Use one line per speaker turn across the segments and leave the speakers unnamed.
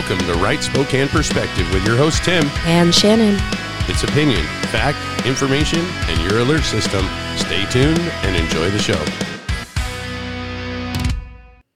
Welcome to Right Spokane Perspective with your host, Tim.
And Shannon.
It's opinion, fact, information, and your alert system. Stay tuned and enjoy the show.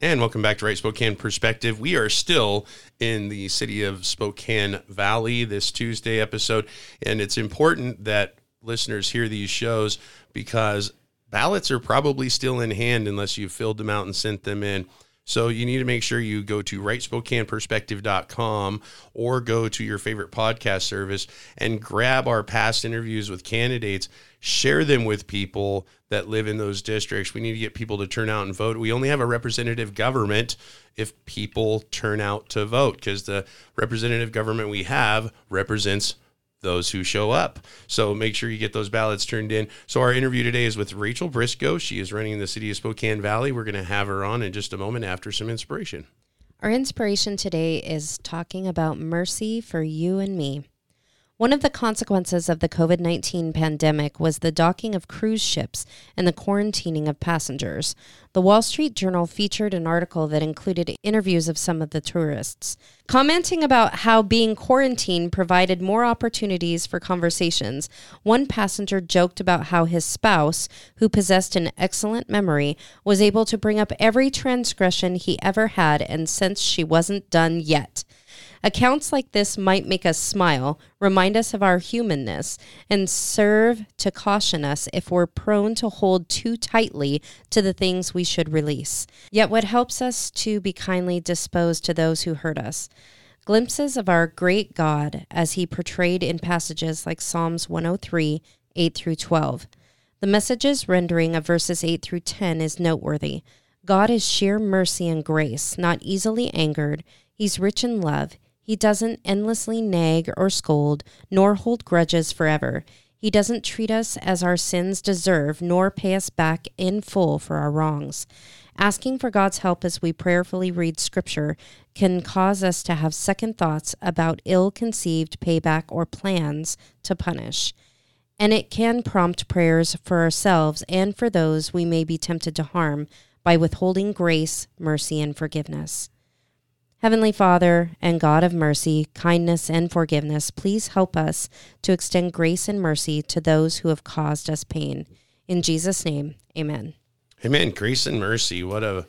And welcome back to Right Spokane Perspective. We are still in the city of Spokane Valley this Tuesday episode, and it's important that listeners hear these shows because ballots are probably still in hand unless you filled them out and sent them in. So you need to make sure you go to rightspokaneperspective.com or go to your favorite podcast service and grab our past interviews with candidates, share them with people that live in those districts. We need to get people to turn out and vote. We only have a representative government if people turn out to vote because the representative government we have represents those who show up. So make sure you get those ballots turned in. So our interview today is with Rachel Briscoe. She is running in the city of Spokane Valley. We're going to have her on in just a moment after some inspiration.
Our inspiration today is talking about mercy for you and me. One of the consequences of the COVID 19 pandemic was the docking of cruise ships and the quarantining of passengers. The Wall Street Journal featured an article that included interviews of some of the tourists. Commenting about how being quarantined provided more opportunities for conversations, one passenger joked about how his spouse, who possessed an excellent memory, was able to bring up every transgression he ever had and since she wasn't done yet. Accounts like this might make us smile, remind us of our humanness, and serve to caution us if we're prone to hold too tightly to the things we should release. Yet, what helps us to be kindly disposed to those who hurt us? Glimpses of our great God as he portrayed in passages like Psalms 103, 8 through 12. The message's rendering of verses 8 through 10 is noteworthy. God is sheer mercy and grace, not easily angered. He's rich in love. He doesn't endlessly nag or scold, nor hold grudges forever. He doesn't treat us as our sins deserve, nor pay us back in full for our wrongs. Asking for God's help as we prayerfully read Scripture can cause us to have second thoughts about ill conceived payback or plans to punish. And it can prompt prayers for ourselves and for those we may be tempted to harm by withholding grace, mercy, and forgiveness. Heavenly Father and God of mercy, kindness, and forgiveness, please help us to extend grace and mercy to those who have caused us pain. In Jesus' name, amen.
Amen. Grace and mercy. What a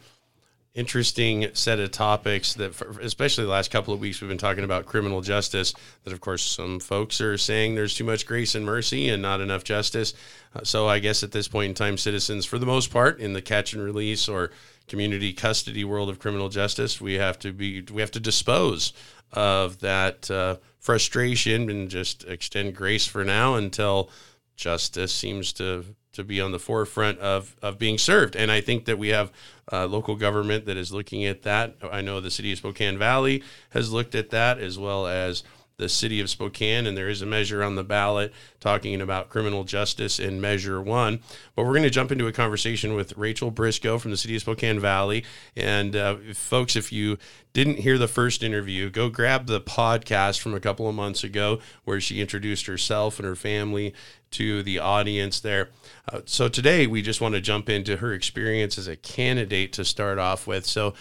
interesting set of topics that, for, especially the last couple of weeks, we've been talking about criminal justice. That, of course, some folks are saying there's too much grace and mercy and not enough justice. Uh, so, I guess at this point in time, citizens, for the most part, in the catch and release or community custody world of criminal justice, we have to be we have to dispose of that uh, frustration and just extend grace for now until justice seems to to be on the forefront of, of being served. And I think that we have uh, local government that is looking at that. I know the city of Spokane Valley has looked at that as well as the city of Spokane, and there is a measure on the ballot talking about criminal justice in Measure One. But we're going to jump into a conversation with Rachel Briscoe from the city of Spokane Valley. And uh, folks, if you didn't hear the first interview, go grab the podcast from a couple of months ago where she introduced herself and her family to the audience there. Uh, so today we just want to jump into her experience as a candidate to start off with. So,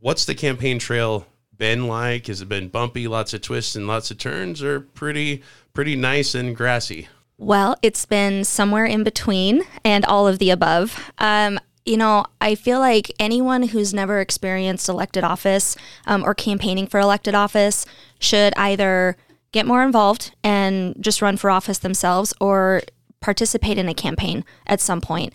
what's the campaign trail been like? Has it been bumpy, lots of twists and lots of turns, or pretty pretty nice and grassy?
Well, it's been somewhere in between and all of the above. Um, you know, I feel like anyone who's never experienced elected office um, or campaigning for elected office should either get more involved and just run for office themselves or participate in a campaign at some point.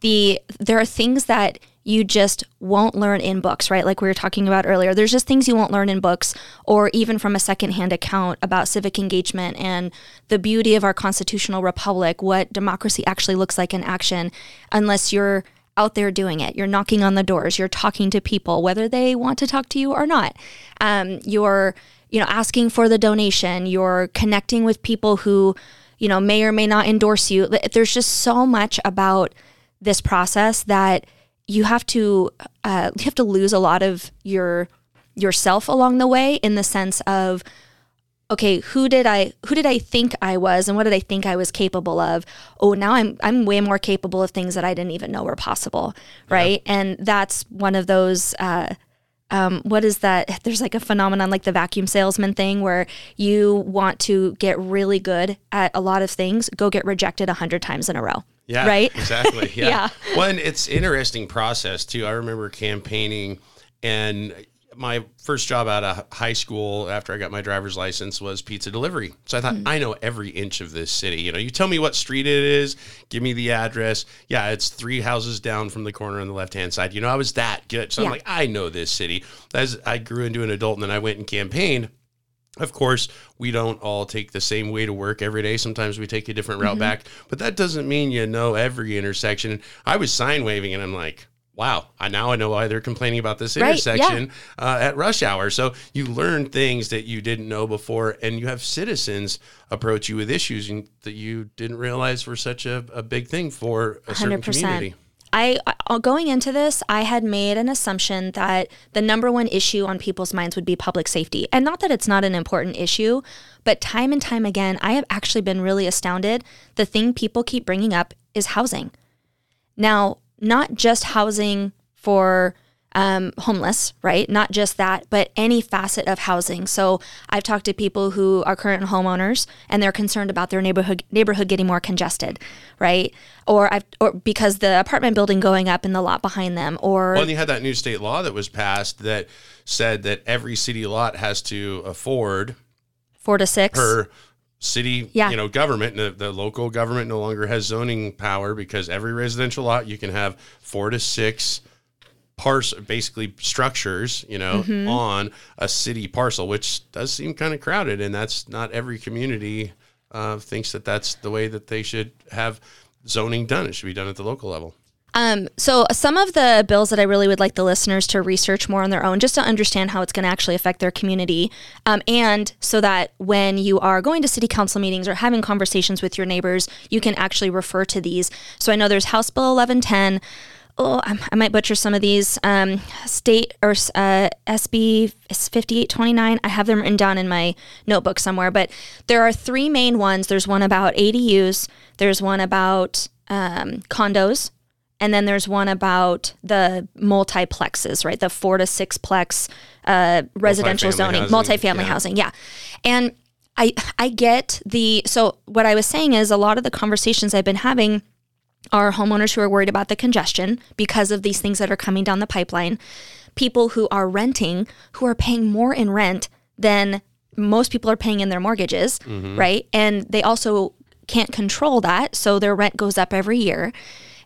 The there are things that you just won't learn in books, right? Like we were talking about earlier. There's just things you won't learn in books or even from a secondhand account about civic engagement and the beauty of our constitutional republic, what democracy actually looks like in action, unless you're out there doing it. You're knocking on the doors, you're talking to people, whether they want to talk to you or not. Um, you're, you know, asking for the donation, you're connecting with people who, you know, may or may not endorse you. There's just so much about this process that you have to uh, you have to lose a lot of your yourself along the way in the sense of okay who did i who did i think i was and what did i think i was capable of oh now i'm i'm way more capable of things that i didn't even know were possible right yeah. and that's one of those uh, um, what is that? There's like a phenomenon like the vacuum salesman thing where you want to get really good at a lot of things, go get rejected a hundred times in a row.
Yeah.
Right?
Exactly. Yeah.
Yeah.
Well, and it's interesting process too. I remember campaigning and my first job out of high school after I got my driver's license was pizza delivery. So I thought, I know every inch of this city. You know, you tell me what street it is, give me the address. Yeah, it's three houses down from the corner on the left hand side. You know, I was that good. So
Yeah.
I'm like, I know this city. As I grew into an adult and then I went and campaigned, of course, we don't all take the same way to work every day. Sometimes we take a different
Mm-hmm.
route back, but that doesn't mean you know every intersection. I was sign waving and I'm like, wow, I now I know why they're complaining about this
Right,
intersection uh, at rush hour. So you learn things that you didn't know before, and you have citizens approach you with issues and- that you didn't realize were such a, a big thing for a certain community.
I, I going into this, I had made an assumption that the number one issue on people's minds would be public safety. And not that it's not an important issue, but time and time again, I have actually been really astounded. The thing people keep bringing up is housing. Now, not just housing for um, homeless, right? Not just that, but any facet of housing. So I've talked to people who are current homeowners and they're concerned about their neighborhood neighborhood getting more congested, right? Or I've or because the apartment building going up in the lot behind them, or
Well, and you had that new state law that was passed that said that every city lot has to afford
four to six.
per city,
Yeah.
you know, government. The, the local government no longer has zoning power because every residential lot you can have four to six parcel, basically structures, you know,
Mm-hmm.
on a city parcel, which does seem kind of crowded, and that's not every community uh, thinks that that's the way that they should have zoning done. It should be done at the local level.
Um, so some of the bills that I really would like the listeners to research more on their own, just to understand how it's going to actually affect their community, um, and so that when you are going to city council meetings or having conversations with your neighbors, you can actually refer to these. So I know there's House Bill 1110. Oh, I, I might butcher some of these. Um, state or uh, SB 5829. I have them written down in my notebook somewhere, but there are three main ones. There's one about ADUs. There's one about um, condos and then there's one about the multiplexes, right? The four to six plex uh, residential
Multifamily
zoning,
housing,
multifamily
yeah.
housing. Yeah. And I I get the so what I was saying is a lot of the conversations I've been having are homeowners who are worried about the congestion because of these things that are coming down the pipeline. People who are renting who are paying more in rent than most people are paying in their mortgages, right? And they also can't control that, so their rent goes up every year.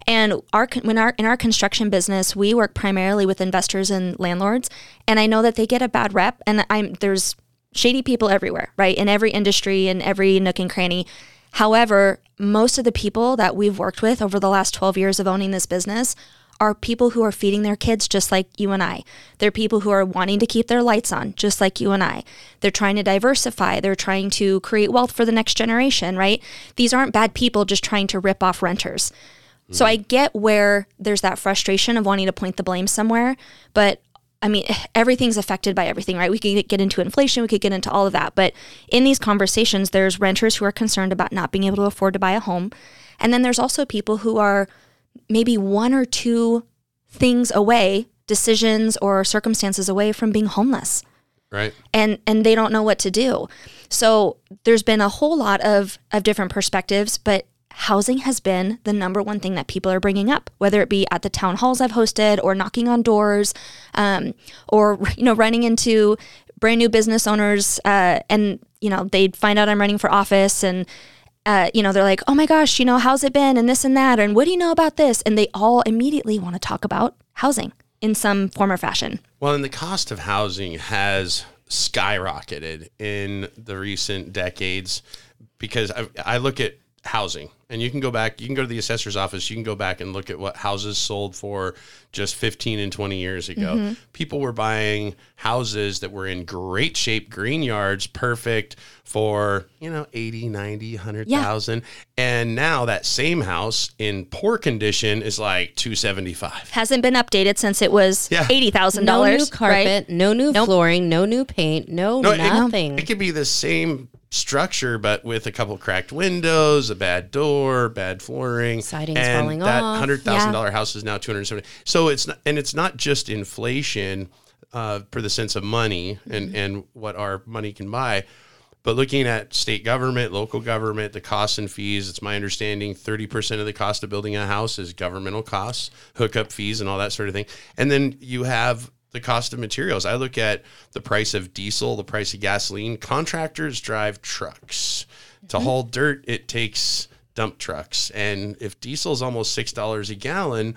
And our when our in our construction business, we work primarily with investors and landlords, and I know that they get a bad rep. And I'm there's shady people everywhere, right? In every industry in every nook and cranny. However, most of the people that we've worked with over the last 12 years of owning this business are people who are feeding their kids just like you and I. They're people who are wanting to keep their lights on just like you and I. They're trying to diversify, they're trying to create wealth for the next generation, right? These aren't bad people just trying to rip off renters. So I get where there's that frustration of wanting to point the blame somewhere, but I mean, everything's affected by everything, right? We could get into inflation, we could get into all of that. But in these conversations, there's renters who are concerned about not being able to afford to buy a home. And then there's also people who are maybe one or two things away, decisions or circumstances away from being homeless
Right.
and and they don't know what to do. So there's been a whole lot of of different perspectives, but housing has been the number one thing that people are bringing up, whether it be at the town halls I've hosted or knocking on doors, um, or you know running into brand new business owners, uh, and you know they find out I'm running for office and. Uh, you know, they're like, oh my gosh, you know, how's it been? And this and that. And what do you know about this? And they all immediately want to talk about housing in some form or fashion.
Well, and the cost of housing has skyrocketed in the recent decades because I, I look at housing and you can go back, you can go to the assessor's office, you can go back and look at what houses sold for just 15 and 20 years ago. Mm-hmm. People were buying houses that were in great shape, green yards, perfect for, you know, 80, 90, 100,000. And now that same house in poor condition is like 275.
Hasn't been updated since it was
Yeah.
eighty thousand
No new
dollars.
carpet, no new
Nope.
flooring, no new paint, no,
No, it-
nothing.
It, could be the same structure, but with a couple cracked windows, a bad door, bad flooring,
Siding's
and
falling
that
off.
hundred thousand dollar house is now two hundred seventy. So it's not, and it's not just inflation uh, for the sense of money and and what our money can buy. But looking at state government, local government, the costs and fees, it's my understanding 30% of the cost of building a house is governmental costs, hookup fees, and all that sort of thing. And then you have the cost of materials. I look at the price of diesel, the price of gasoline. Contractors drive trucks. To haul dirt, it takes dump trucks. And if diesel is almost $6 a gallon,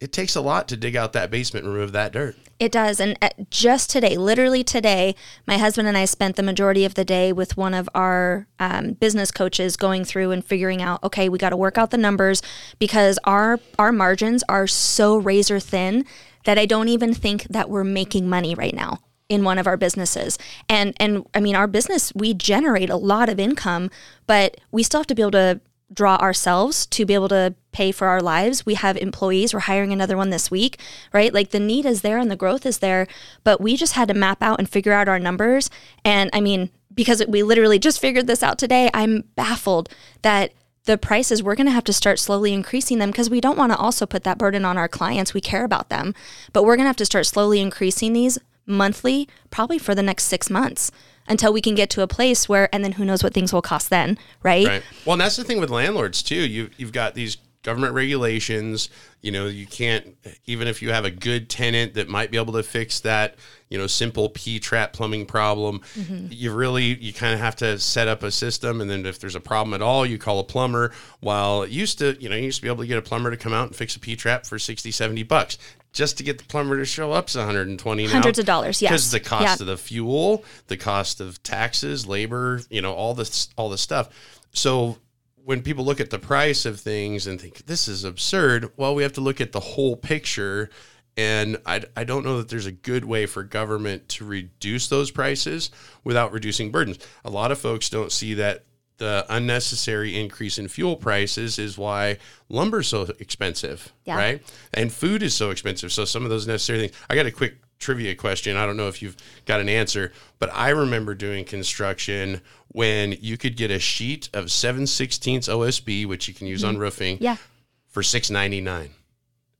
it takes a lot to dig out that basement and remove that dirt.
It does. And just today, literally today, my husband and I spent the majority of the day with one of our um, business coaches going through and figuring out, okay, we got to work out the numbers because our our margins are so razor thin that I don't even think that we're making money right now in one of our businesses. And and I mean our business we generate a lot of income, but we still have to be able to draw ourselves to be able to pay for our lives. We have employees, we're hiring another one this week, right? Like the need is there and the growth is there, but we just had to map out and figure out our numbers. And I mean, because we literally just figured this out today, I'm baffled that the prices we're going to have to start slowly increasing them because we don't want to also put that burden on our clients. We care about them, but we're going to have to start slowly increasing these monthly, probably for the next six months until we can get to a place where, and then who knows what things will cost then, right?
Right. Well, and that's the thing with landlords too. You you've got these government regulations. You know, you can't even if you have a good tenant that might be able to fix that. You know, simple P trap plumbing problem.
Mm-hmm.
You really you kind of have to set up a system, and then if there's a problem at all, you call a plumber. While it used to, you know, you used to be able to get a plumber to come out and fix a P trap for 60, 70 bucks. Just to get the plumber to show up is 120 now.
Hundreds of dollars, yes.
Because the cost
Yeah.
of the fuel, the cost of taxes, labor, you know, all this all this stuff. So when people look at the price of things and think this is absurd, well, we have to look at the whole picture. And I, I don't know that there's a good way for government to reduce those prices without reducing burdens. A lot of folks don't see that the unnecessary increase in fuel prices is why lumber's so expensive,
Yeah.
right? And food is so expensive. So some of those necessary things. I got a quick trivia question. I don't know if you've got an answer, but I remember doing construction when you could get a sheet of 7 16ths OSB, which you can use on roofing,
Mm-hmm. Yeah.
for six ninety nine.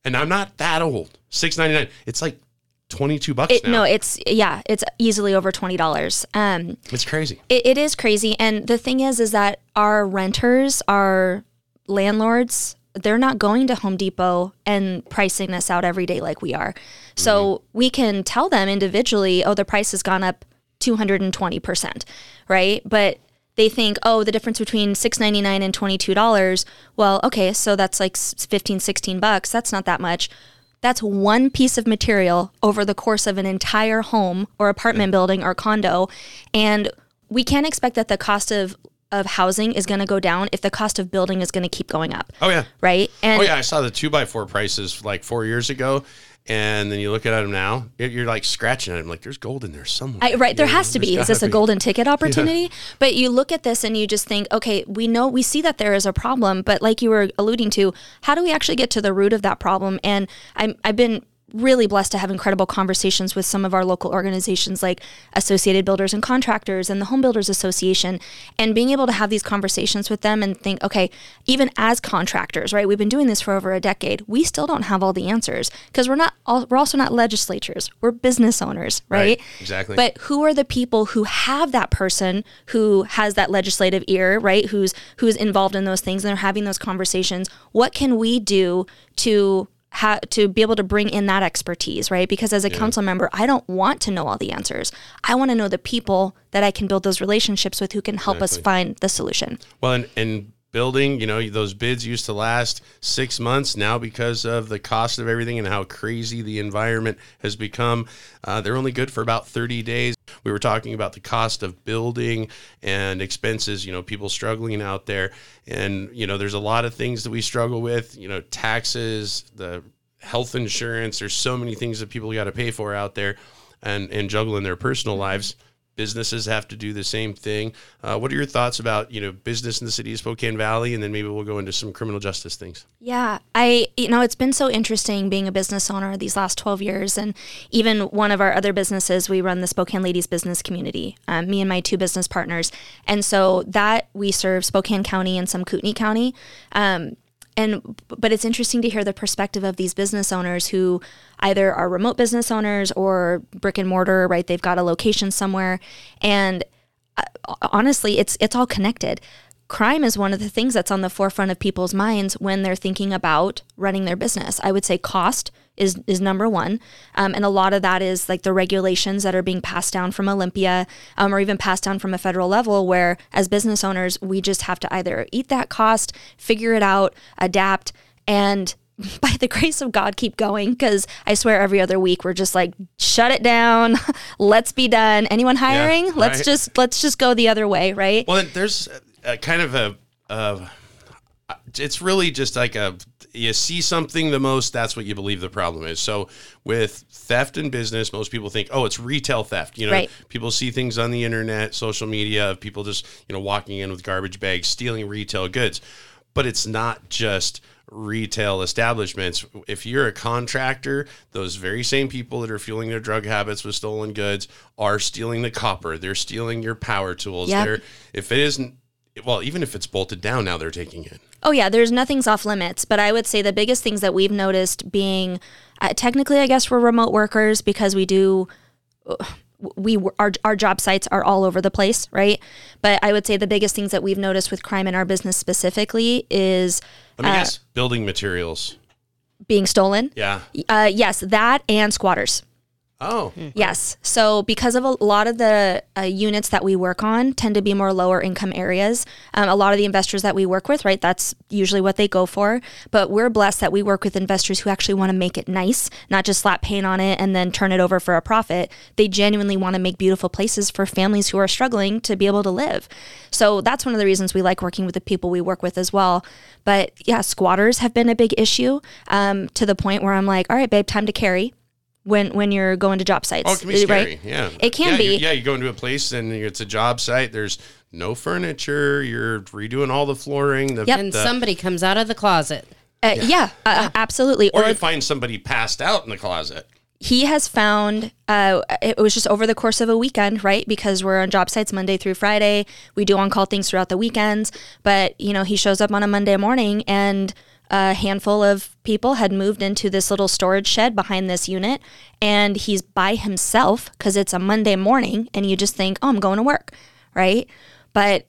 And I'm not that old. Six ninety nine. It's like twenty two bucks
It,
now.
no, it's yeah, it's easily over twenty dollars. Um,
it's crazy.
it, it is crazy, and the thing is, is that our renters, our landlords, they're not going to Home Depot and pricing this out every day like we are. So we can tell them individually, oh, the price has gone up two hundred and twenty percent, right? But they think, oh, the difference between six ninety nine and twenty two dollars. Well, okay, so that's like s- 15, 16 bucks. That's not that much. That's one piece of material over the course of an entire home or apartment building or condo. And we can't expect that the cost of, of housing is going to go down if the cost of building is going to keep going up.
Oh yeah.
Right. And
Oh yeah, I saw the two by four prices like four years ago, and then you look at them now, you're- like scratching at them, like there's gold in there somewhere.
I, right, there
You know,
has to be. Is this a
be.
golden ticket opportunity? But you look at this and you just think, okay, we know, we see that there is a problem, but like you were alluding to, how do we actually get to the root of that problem? And I'm, I've been really blessed to have incredible conversations with some of our local organizations like Associated Builders and Contractors and the Home Builders Association, and being able to have these conversations with them and think, okay, even as contractors, right? We've been doing this for over a decade. We still don't have all the answers because we're not. All, we're also not legislatures. We're business owners, right?
Right, exactly.
But who are the people who have that person who has that legislative ear, right? Who's who's involved in those things and they're having those conversations. What can we do to ha- to be able to bring in that expertise, right? Because as a council member, I don't want to know all the answers. I want to know the people that I can build those relationships with who can help us find the solution.
Well, and, and building, you know, those bids used to last six months. Now, because of the cost of everything and how crazy the environment has become, uh, they're only good for about 30 days. We were talking about the cost of building and expenses, you know, people struggling out there. And, you know, there's a lot of things that we struggle with, you know, taxes, the health insurance. There's so many things that people got to pay for out there and, and juggle in their personal lives businesses have to do the same thing. Uh, what are your thoughts about you know business in the city of Spokane Valley, and then maybe we'll go into some criminal justice things.
Yeah, I you know it's been so interesting being a business owner these last twelve years, and even one of our other businesses, we run the Spokane Ladies Business Community. Um, me and my two business partners, and so that we serve Spokane County and some Kootenai County. Um, and but it's interesting to hear the perspective of these business owners who either are remote business owners or brick and mortar, right? They've got a location somewhere, and uh, honestly, it's it's all connected crime is one of the things that's on the forefront of people's minds when they're thinking about running their business. I would say cost is is number one, um, and a lot of that is like the regulations that are being passed down from Olympia, um, or even passed down from a federal level. Where as business owners, we just have to either eat that cost, figure it out, adapt, and by the grace of God, keep going. Because I swear, every other week we're just like, shut it down. let's be done. Anyone hiring? Yeah, let's just let's just go the other way, right?
Well, there's a, kind of a, it's really just like a you see something the most, that's what you believe the problem is. So with theft in business, most people think, oh, it's retail theft. You know, right. people see things on the internet, social media of people just, you know, walking in with garbage bags, stealing retail goods. But it's not just retail establishments. If you're a contractor, those very same people that are fueling their drug habits with stolen goods are stealing the copper. They're stealing your power tools. Yep. They're if it isn't well, even if it's bolted down now, they're taking it.
Oh yeah, there's nothing's off limits, but I would say the biggest things that we've noticed being uh, technically, I guess we're remote workers because we do. Uh, we our, our job sites are all over the place right but i would say the biggest things that we've noticed with crime in our business specifically is
let me uh, guess building materials
being stolen
yeah
uh, yes that and squatters
Oh.
Yes. So, because of a lot of the uh, units that we work on tend to be more lower income areas, um, a lot of the investors that we work with, right, that's usually what they go for. But we're blessed that we work with investors who actually want to make it nice, not just slap paint on it and then turn it over for a profit. They genuinely want to make beautiful places for families who are struggling to be able to live. So, that's one of the reasons we like working with the people we work with as well. But yeah, squatters have been a big issue um, to the point where I'm like, all right, babe, time to carry when when you're going to job sites.
Oh, it can be scary. Right? Yeah,
it can
yeah,
be.
You, yeah, you go into a place and it's a job site. There's no furniture. You're redoing all the flooring. The,
yep. and the, somebody comes out of the closet.
Uh, yeah, yeah uh, absolutely.
Or, or you find somebody passed out in the closet.
He has found uh, it was just over the course of a weekend, right? Because we're on job sites Monday through Friday. We do on call things throughout the weekends, but you know he shows up on a Monday morning and a handful of people had moved into this little storage shed behind this unit and he's by himself because it's a Monday morning and you just think, oh, I'm going to work, right? But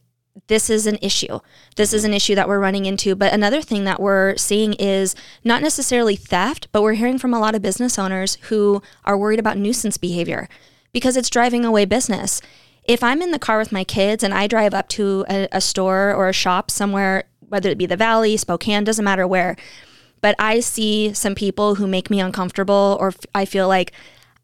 this is an issue. This is an issue that we're running into. But another thing that we're seeing is not necessarily theft, but we're hearing from a lot of business owners who are worried about nuisance behavior because it's driving away business. If I'm in the car with my kids and I drive up to a, a store or a shop somewhere whether it be the Valley, Spokane, doesn't matter where. But I see some people who make me uncomfortable, or f- I feel like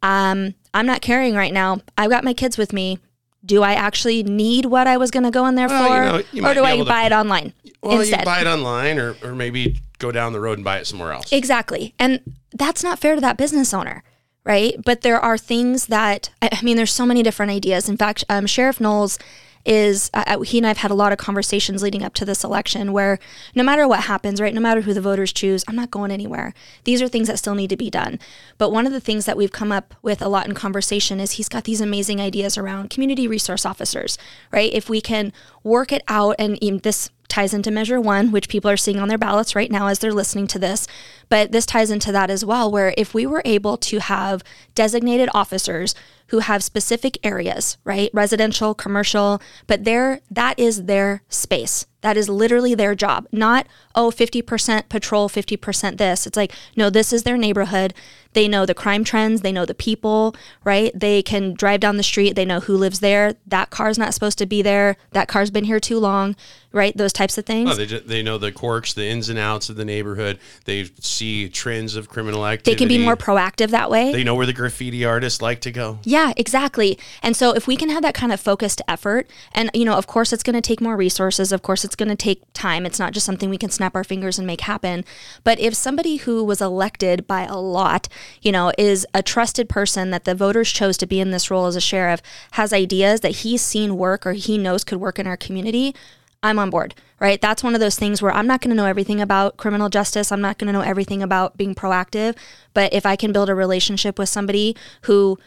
um, I'm not carrying right now. I've got my kids with me. Do I actually need what I was going to go in there well, for, you know, you or do I buy it online?
Well,
instead?
you buy it online, or or maybe go down the road and buy it somewhere else.
Exactly, and that's not fair to that business owner right? But there are things that I mean, there's so many different ideas. In fact, um, Sheriff Nowels is uh, uh, he and I've had a lot of conversations leading up to this election where no matter what happens, right, no matter who the voters choose, I'm not going anywhere. These are things that still need to be done. But one of the things that we've come up with a lot in conversation is he's got these amazing ideas around community resource officers, right? If we can work it out, and this ties into measure one, which people are seeing on their ballots right now as they're listening to this. But this ties into that as well, where if we were able to have designated officers who have specific areas, right? Residential, commercial, but there that is their space. That is literally their job. Not, oh, 50% patrol, 50% this. It's like, no, this is their neighborhood. They know the crime trends, they know the people, right? They can drive down the street, they know who lives there. That car's not supposed to be there. That car's been here too long, right? Those types of things.
Oh, they, they know the quirks, the ins and outs of the neighborhood. They see trends of criminal activity.
They can be more proactive that way.
They know where the graffiti artists like to go.
Yeah, exactly. And so if we can have that kind of focused effort, and, you know, of course, it's going to take more resources. Of course, it's going to take time. It's not just something we can snap our fingers and make happen. But if somebody who was elected by a lot, you know, is a trusted person that the voters chose to be in this role as a sheriff, has ideas that he's seen work or he knows could work in our community, I'm on board, right? That's one of those things where I'm not going to know everything about criminal justice. I'm not going to know everything about being proactive. But if I can build a relationship with somebody who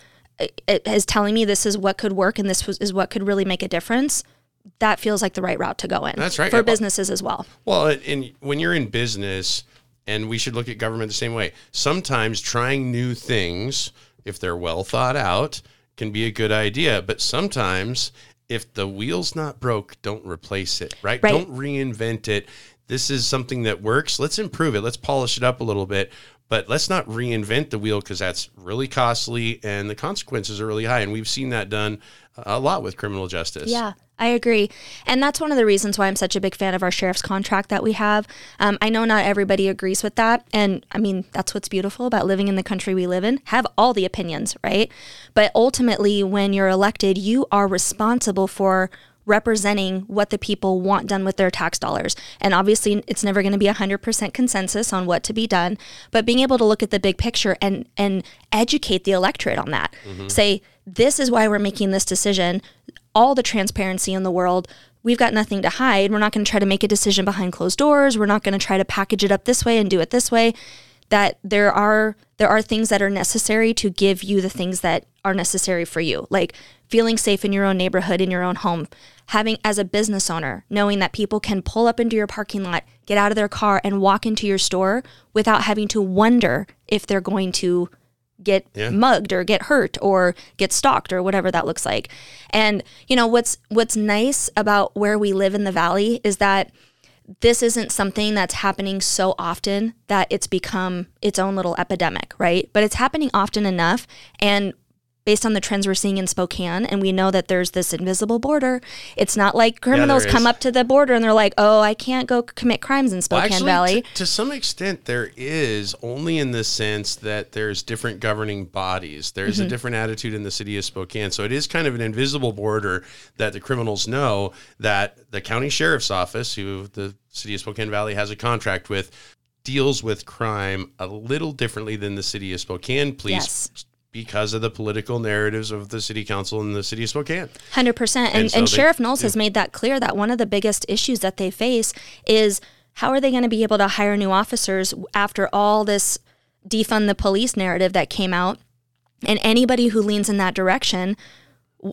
is telling me this is what could work and this is what could really make a difference, that feels like the right route to go in.
That's right.
For
Yeah, well-
businesses as well.
Well, and when you're in business, and we should look at government the same way. Sometimes trying new things, if they're well thought out, can be a good idea. But sometimes, if the wheel's not broke, don't replace it. Right?
Right.
Don't reinvent it. This is something that works. Let's improve it. Let's polish it up a little bit. But let's not reinvent the wheel because that's really costly and the consequences are really high. And we've seen that done a lot with criminal justice.
Yeah, I agree. And that's one of the reasons why I'm such a big fan of our sheriff's contract that we have. Um, I know not everybody agrees with that. And I mean, that's what's beautiful about living in the country we live in. Have all the opinions, right? But ultimately, when you're elected, you are responsible for representing what the people want done with their tax dollars. And obviously, it's never going to be 100% consensus on what to be done, but being able to look at the big picture and and educate the electorate on that. Mm-hmm. Say, this is why we're making this decision. All the transparency in the world. We've got nothing to hide. We're not going to try to make a decision behind closed doors. We're not going to try to package it up this way and do it this way that there are there are things that are necessary to give you the things that are necessary for you like feeling safe in your own neighborhood in your own home having as a business owner knowing that people can pull up into your parking lot get out of their car and walk into your store without having to wonder if they're going to get
Yeah.
mugged or get hurt or get stalked or whatever that looks like and you know what's what's nice about where we live in the valley is that this isn't something that's happening so often that it's become its own little epidemic, right? But it's happening often enough. And based on the trends we're seeing in Spokane, and we know that there's this invisible border, it's not like criminals
there
come
is.
up to the border and they're like, oh, I can't go commit crimes in
Well,
Spokane
actually,
Valley.
To, to some extent, there is only in the sense that there's different governing bodies. There's
Mm-hmm.
a different attitude in the city of Spokane. So it is kind of an invisible border that the criminals know that the county sheriff's office, who the city of Spokane Valley has a contract with, deals with crime a little differently than the city of Spokane police.
Yes.
Because of the political narratives of the city council and the city of Spokane.
Hundred percent,
And
and
so
and
they-
Sheriff Nowels has made that clear that one of the biggest issues that they face is how are they going to be able to hire new officers after all this defund the police narrative that came out, and anybody who leans in that direction.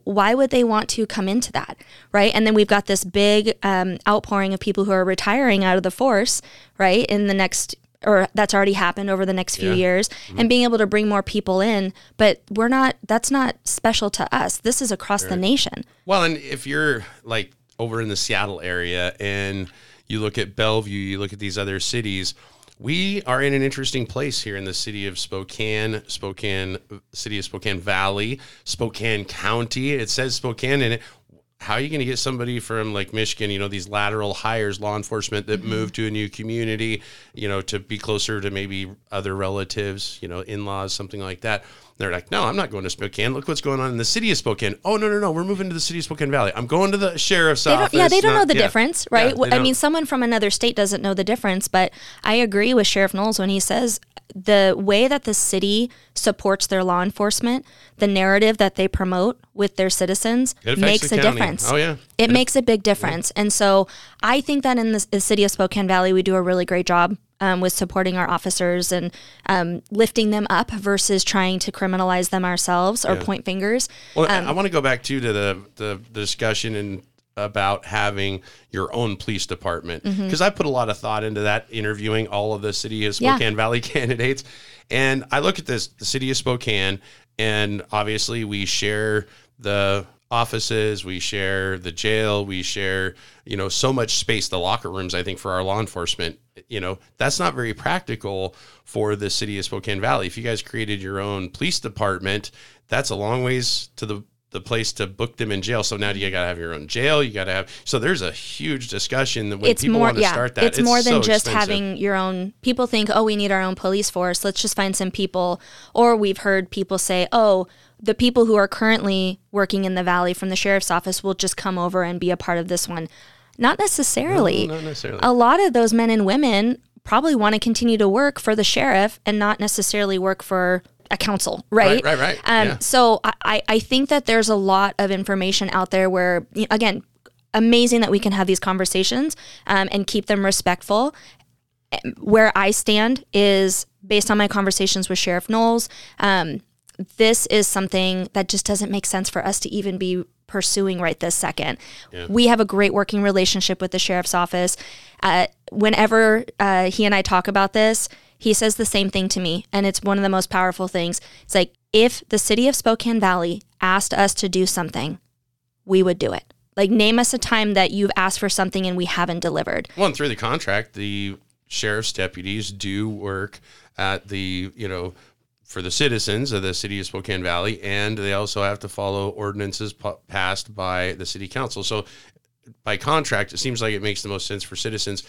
Why would they want to come into that, right? And then we've got this big um, outpouring of people who are retiring out of the force, right? In the next, or that's already happened over the next few
Yeah.
years, mm-hmm. and being able to bring more people in. But we're not. That's not special to us. This is across the nation.
Well, and if you're like over in the Seattle area and you look at Bellevue, you look at these other cities, we are in an interesting place here in the city of Spokane, Spokane, city of Spokane Valley, Spokane County. It says Spokane in it. How are you going to get somebody from like Michigan, you know, these lateral hires, law enforcement that mm-hmm. move to a new community, you know, to be closer to maybe other relatives, you know, in laws, something like that? They're like, no, I'm not going to Spokane. Look what's going on in the city of Spokane. Oh, no, no, no. We're moving to the city of Spokane Valley. I'm going to the sheriff's
They
office.
yeah, they don't
not-
know the
yeah.
difference,
Yeah,
right?
they
I mean, someone from another state doesn't know the difference, but I agree with Sheriff Nowels when he says the way that the city supports their law enforcement, the narrative that they promote with their citizens makes
the
a
county.
difference.
Oh, yeah.
It makes a big difference. And so I think that in the, the city of Spokane Valley, we do a really great job um, with supporting our officers and um, lifting them up versus trying to criminalize them ourselves or point fingers.
Well, I want to go back too to the the discussion and about having your own police department
Mm-hmm.
because I put a lot of thought into that interviewing all of the city of
Yeah.
Spokane Valley candidates, and I look at this the city of Spokane, and obviously we share the offices we share the jail we share you know so much space the locker rooms i think for our law enforcement you know that's not very practical for the city of spokane valley if you guys created your own police department that's a long ways to the the place to book them in jail so now you got to have your own jail you got to have so there's a huge discussion that when
it's
people
more
want to
yeah
start that
it's, more than
so
just
expensive.
having your own people think oh we need our own police force let's just find some people or we've heard people say oh the people who are currently working in the valley from the sheriff's office will just come over and be a part of this one not necessarily
No, not necessarily.
a lot of those men and women probably want to continue to work for the sheriff and not necessarily work for a council, right?
Right, right, right.
Um,
Yeah.
So I- I, think that there's a lot of information out there where, again, amazing that we can have these conversations um, and keep them respectful. Where I stand is based on my conversations with Sheriff Nowels. Um, this is something that just doesn't make sense for us to even be pursuing right this second. We have a great working relationship with the sheriff's office. Uh, whenever uh, he and I talk about this, he says the same thing to me, and it's one of the most powerful things. It's like if the city of Spokane Valley asked us to do something, we would do it. Like name us a time that you've asked for something and we haven't delivered.
Well, and through the contract, the sheriff's deputies do work at the, you know, for the citizens of the city of Spokane Valley, and they also have to follow ordinances pa- passed by the city council. So, by contract, it seems like it makes the most sense for citizens,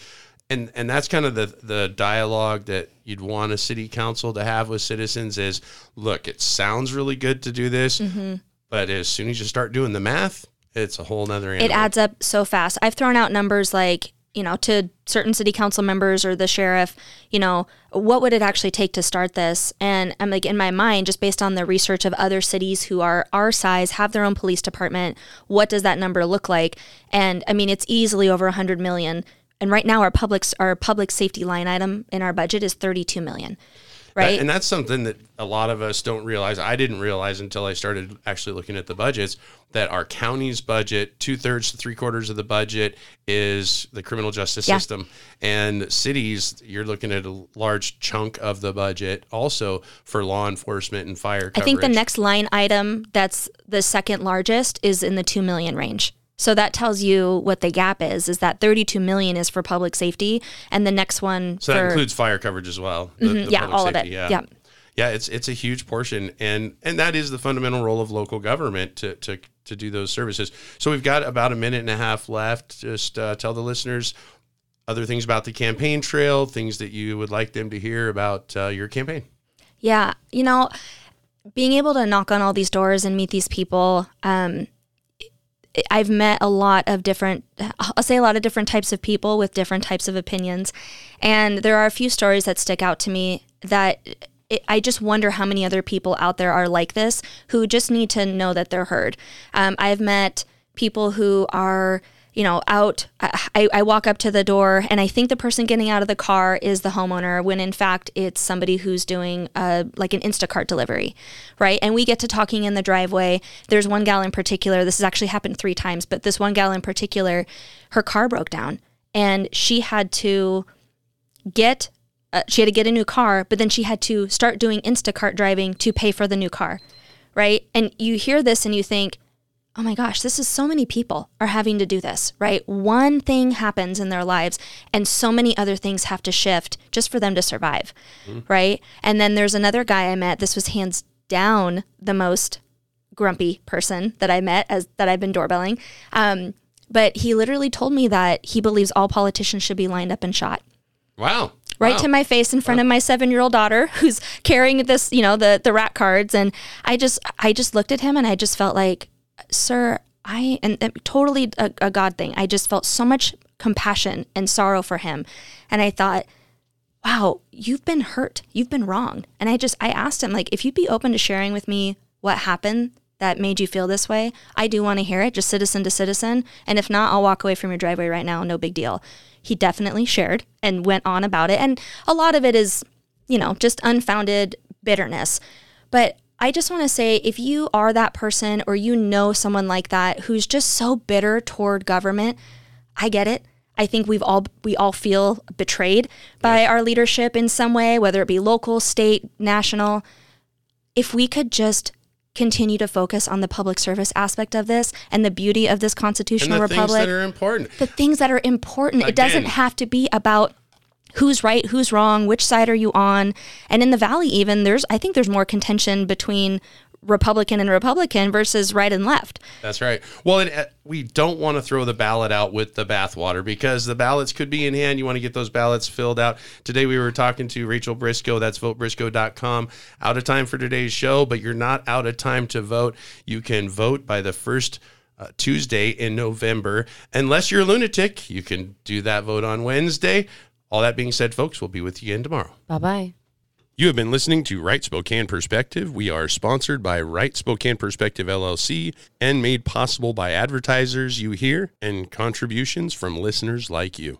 and and that's kind of the the dialogue that you'd want a city council to have with citizens. Is look, it sounds really good to do this, mm-hmm. but as soon as you start doing the math, it's a whole nother.
it adds up so fast. I've thrown out numbers like, you know, to certain city council members or the sheriff, you know, what would it actually take to start this? And I'm like, in my mind, just based on the research of other cities who are our size, have their own police department, what does that number look like? And I mean, it's easily over 100 million. And right now, our public our public safety line item in our budget is 32 million, right?
And that's something that a lot of us don't realize. I didn't realize until I started actually looking at the budgets that our county's budget, two thirds to three quarters of the budget, is the criminal justice
Yeah.
system. And cities, you're looking at a large chunk of the budget also for law enforcement and fire
I think the next line item that's the second largest is in the 2 million range. So that tells you what the gap is is that 32 million is for public safety and the next one
So
for
that includes fire coverage as well. the- the
Mm-hmm. yeah,
public
all of it.
Yeah.
Yeah.
Yeah, it's it's a huge portion, and and that is the fundamental role of local government to to to do those services. So we've got about a minute and a half left. Just uh, tell the listeners other things about the campaign trail, things that you would like them to hear about uh, your campaign.
Yeah, you know, being able to knock on all these doors and meet these people, um, I've met a lot of different, I'll say a lot of different types of people with different types of opinions. And there are a few stories that stick out to me that it, I just wonder how many other people out there are like this who just need to know that they're heard. Um, I've met people who are you know, out. I, I walk up to the door and I think the person getting out of the car is the homeowner when in fact it's somebody who's doing a, like an Instacart delivery, right? And we get to talking in the driveway. There's one gal in particular, this has actually happened three times, but this one gal in particular, her car broke down and she had to get uh, she had to get a new car, but then she had to start doing Instacart driving to pay for the new car, right? And you hear this and you think, oh my gosh, this is so many people are having to do this, right? One thing happens in their lives and so many other things have to shift just for them to survive, right? And then there's another guy I met. This was hands down the most grumpy person that I met as that I've been doorbelling. Um, but he literally told me that he believes all politicians should be lined up and shot
Wow.
right
Wow.
to my face in front of my seven year old daughter who's carrying this you know the the rack cards and i just i just looked at him and i just felt like sir i and, and totally a, a god thing. I just felt so much compassion and sorrow for him. And i thought wow you've been hurt. You've been wronged and i just i asked him like if you'd be open to sharing with me what happened that made you feel this way i do want to hear it just citizen to citizen. And if not i'll walk away from your driveway right now no big deal. He definitely shared and went on about it. And a lot of it is you know just unfounded bitterness. But I just want to say if you are that person or you know someone like that who's just so bitter toward government, I get it. I think we've all we all feel betrayed by our leadership in some way, whether it be local, state, national. If we could just continue to focus on the public service aspect of this and the beauty of this
and
constitutional
the things
republic,
that are important.
the things that are important. It doesn't have to be about who's right, who's wrong, which side are you on. And in the valley even there's I think there's more contention between Republican and Republican versus right and left.
That's right. Well, and uh, we don't want to throw the ballot out with the bathwater because the ballots could be in hand. You want to get those ballots filled out. Today we were talking to Rachel Briscoe. That's votebriscoe.com. Out of time for today's show, but you're not out of time to vote. You can vote by the first uh, Tuesday in November. Unless you're a lunatic, you can do that vote on Wednesday. All that being said, folks, we'll be with you again tomorrow.
Bye bye.
You have been listening to Right Spokane Perspective. We are sponsored by Right Spokane Perspective LLC and made possible by advertisers you hear and contributions from listeners like you.